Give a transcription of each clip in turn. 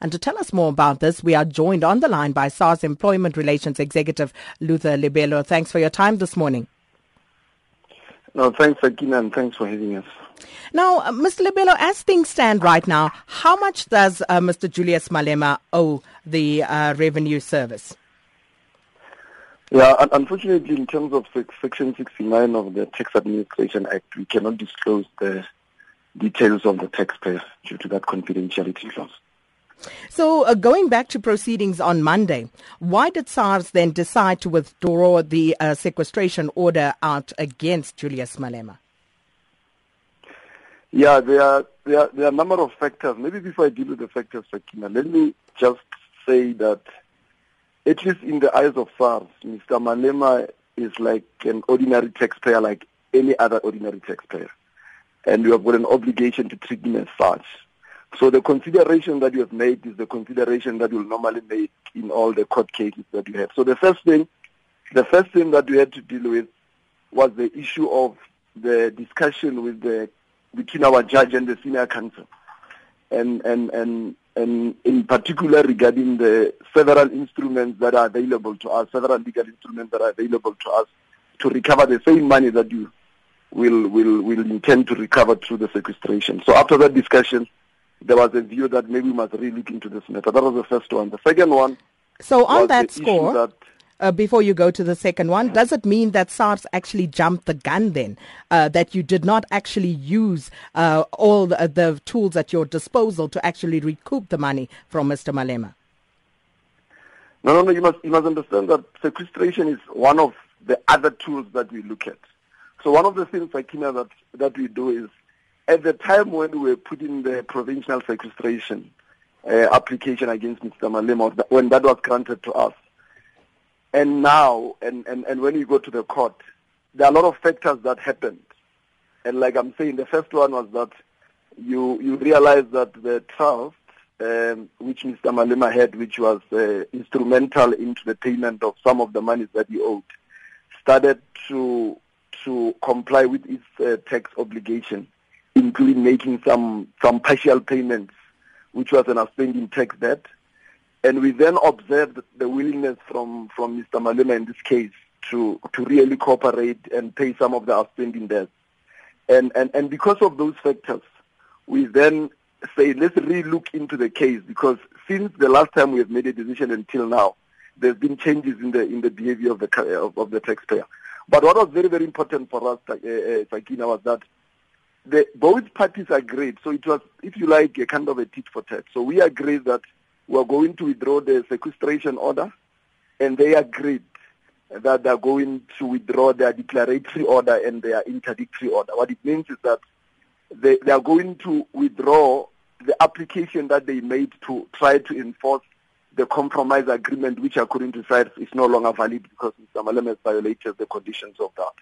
And to tell us more about this, we are joined on the line by SARS Employment Relations Executive Luther Lebelo. Thanks for your time this morning. No, thanks, Akina, and thanks for having us. Now, uh, Mr. Lebelo, as things stand right now, how much does uh, Mr. Julius Malema owe the uh, Revenue Service? Yeah, unfortunately, in terms of Section 69 of the Tax Administration Act, we cannot disclose the details of the taxpayer due to that confidentiality clause. So, uh, going back to proceedings on Monday, why did SARS then decide to withdraw the uh, sequestration order out against Julius Malema? Yeah, there are, there are, there are a number of factors. Maybe before I deal with the factors, Sakina, let me just say that at least in the eyes of SARS, Mr. Malema is like an ordinary taxpayer, like any other ordinary taxpayer. And we have got an obligation to treat him as such. So the consideration that you have made is the consideration that you'll normally make in all the court cases that you have. So the first thing, the first thing that we had to deal with was the issue of the discussion with the between our judge and the senior counsel, and and and and in particular regarding the several instruments that are available to us, several legal instruments that are available to us to recover the same money that you will will will intend to recover through the sequestration. So after that discussion, there was a view that maybe we must really look into this matter. That was the first one. The second one. So on that score, that uh, before you go to the second one, does it mean that SARS actually jumped the gun then? Uh, that you did not actually use uh, all the, the, tools at your disposal to actually recoup the money from Mr. Malema? No, no, no. You must, you must understand that sequestration is one of the other tools that we look at. So one of the things, Akina, that, that we do is at the time when we were putting the provisional sequestration uh, application against Mr. Malema, when that was granted to us, and now, and, and, and when you go to the court, there are a lot of factors that happened. And like I'm saying, the first one was that you you realize that the trust um, which Mr. Malema had, which was uh, instrumental into the payment of some of the monies that he owed, started to to comply with its uh, tax obligation including making some, some partial payments, which was an outstanding tax debt. And we then observed the willingness from, from Mr. Malema in this case to, to really cooperate and pay some of the outstanding debts. And, and, and because of those factors, we then say, let's really look into the case because since the last time we have made a decision until now, there's been changes in the, in the behavior of the, of, of the taxpayer. But what was very, very important for us, uh, uh, Sakina, was that the, both parties agreed. So it was, if you like, a kind of a tit for tat. So we agreed that we are going to withdraw the sequestration order, and they agreed that they are going to withdraw their declaratory order and their interdictory order. What it means is that they, they are going to withdraw the application that they made to try to enforce the compromise agreement, which according to SARS is no longer valid because Mr. Malema has violated the conditions of that.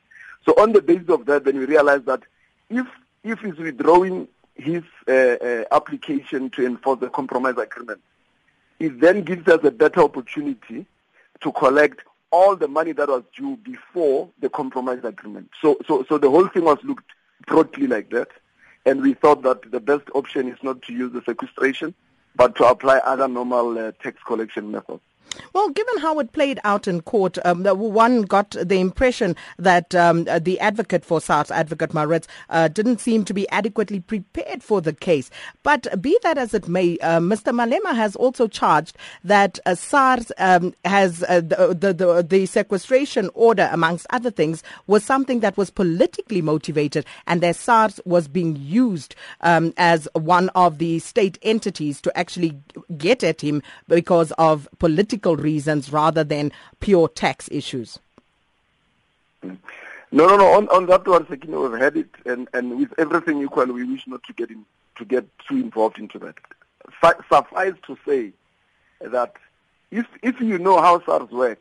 So on the basis of that, then we realized that if if he's withdrawing his uh, uh, application to enforce the compromise agreement, it then gives us a better opportunity to collect all the money that was due before the compromise agreement. So, so, so the whole thing was looked broadly like that, and we thought that the best option is not to use the sequestration, but to apply other normal uh, tax collection methods. Well, given how it played out in court, um, one got the impression that um, uh, the advocate for SARS, Advocate Maritz, uh, didn't seem to be adequately prepared for the case. But be that as it may, uh, Mr. Malema has also charged that uh, SARS um, has uh, the, the, the, the, sequestration order, amongst other things, was something that was politically motivated and that SARS was being used um, as one of the state entities to actually get at him because of political political reasons rather than pure tax issues? No, no, no. On, on that one, Sakina, we've had it, and, and with everything equal, we wish not to get in, to get too involved into that. Suffice to say that if if you know how SARS work,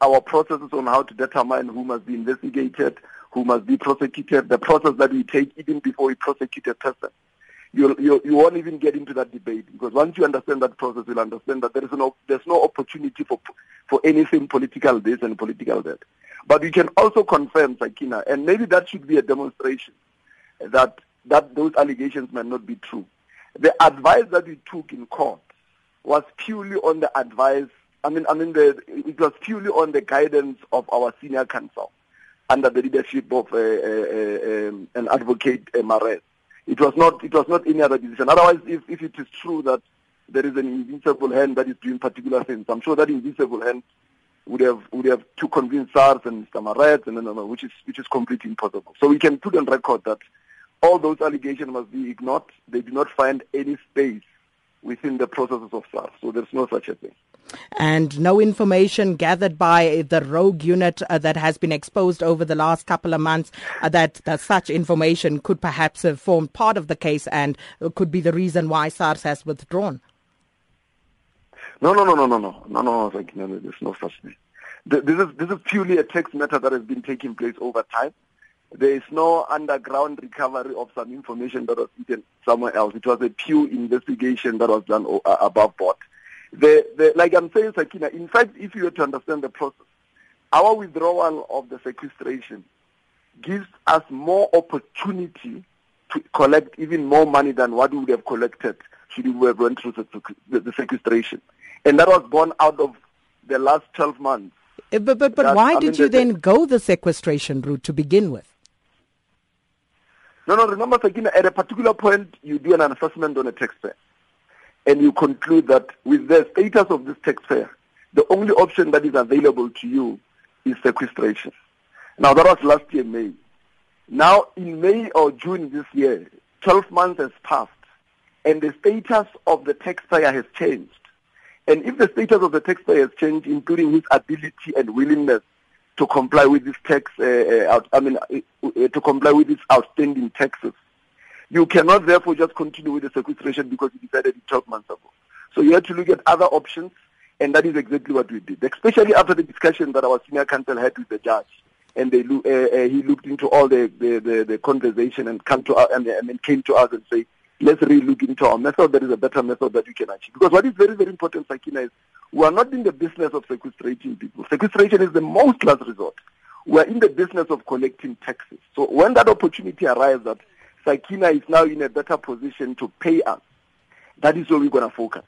our processes on how to determine who must be investigated, who must be prosecuted, the process that we take even before we prosecute a person, you you you won't even get into that debate because once you understand that process, you'll understand that there is no there's no opportunity for for anything political this and political that. But you can also confirm, Sakina, and maybe that should be a demonstration that that those allegations might not be true. The advice that we took in court was purely on the advice. I mean, I mean, the, it was purely on the guidance of our senior counsel under the leadership of uh, uh, uh, um, an advocate, uh, Marais. It was not. It was not any other decision. Otherwise, if, if it is true that there is an invisible hand that is doing particular things, I'm sure that invisible hand would have would have to convince SARS and. Marais, and no, no, which is which is completely impossible. So we can put on record that all those allegations must be ignored. They do not find any space within the processes of SARS. So there's no such a thing and no information gathered by the rogue unit uh, that has been exposed over the last couple of months uh, that, that such information could perhaps have formed part of the case and could be the reason why SARS has withdrawn. No, no, no, no, no, no, no, no, like, no, no there's no such thing. This is, this is purely a text matter that has been taking place over time. There is no underground recovery of some information that was hidden somewhere else. It was a pure investigation that was done uh, above board. The, the, like I'm saying, Sakina, in fact, if you were to understand the process, our withdrawal of the sequestration gives us more opportunity to collect even more money than what we would have collected should we have went through the, the, the sequestration. And that was born out of the last 12 months. Eh, but, but, but that, why I did mean, you the, then go the sequestration route to begin with? No, no, remember, Sakina, at a particular point, you do an assessment on a taxpayer. And you conclude that with the status of this taxpayer, the only option that is available to you is sequestration. Now, that was last year, May. Now, in May or June this year, 12 months has passed, and the status of the taxpayer has changed. And if the status of the taxpayer has changed, including his ability and willingness to comply with this tax, uh, uh, I mean, uh, uh, to comply with these outstanding taxes. You cannot therefore just continue with the sequestration because you decided it 12 months ago. So you have to look at other options, and that is exactly what we did, especially after the discussion that our senior counsel had with the judge. And they uh, uh, he looked into all the, the, the, the conversation and, come to us, and, and came to us and say, let's really look into our method. There is a better method that we can achieve. Because what is very, very important, Sakina, is we are not in the business of sequestrating people. Sequestration is the most last resort. We are in the business of collecting taxes. So when that opportunity arrives that Sakina is now in a better position to pay us, that is where we're going to focus.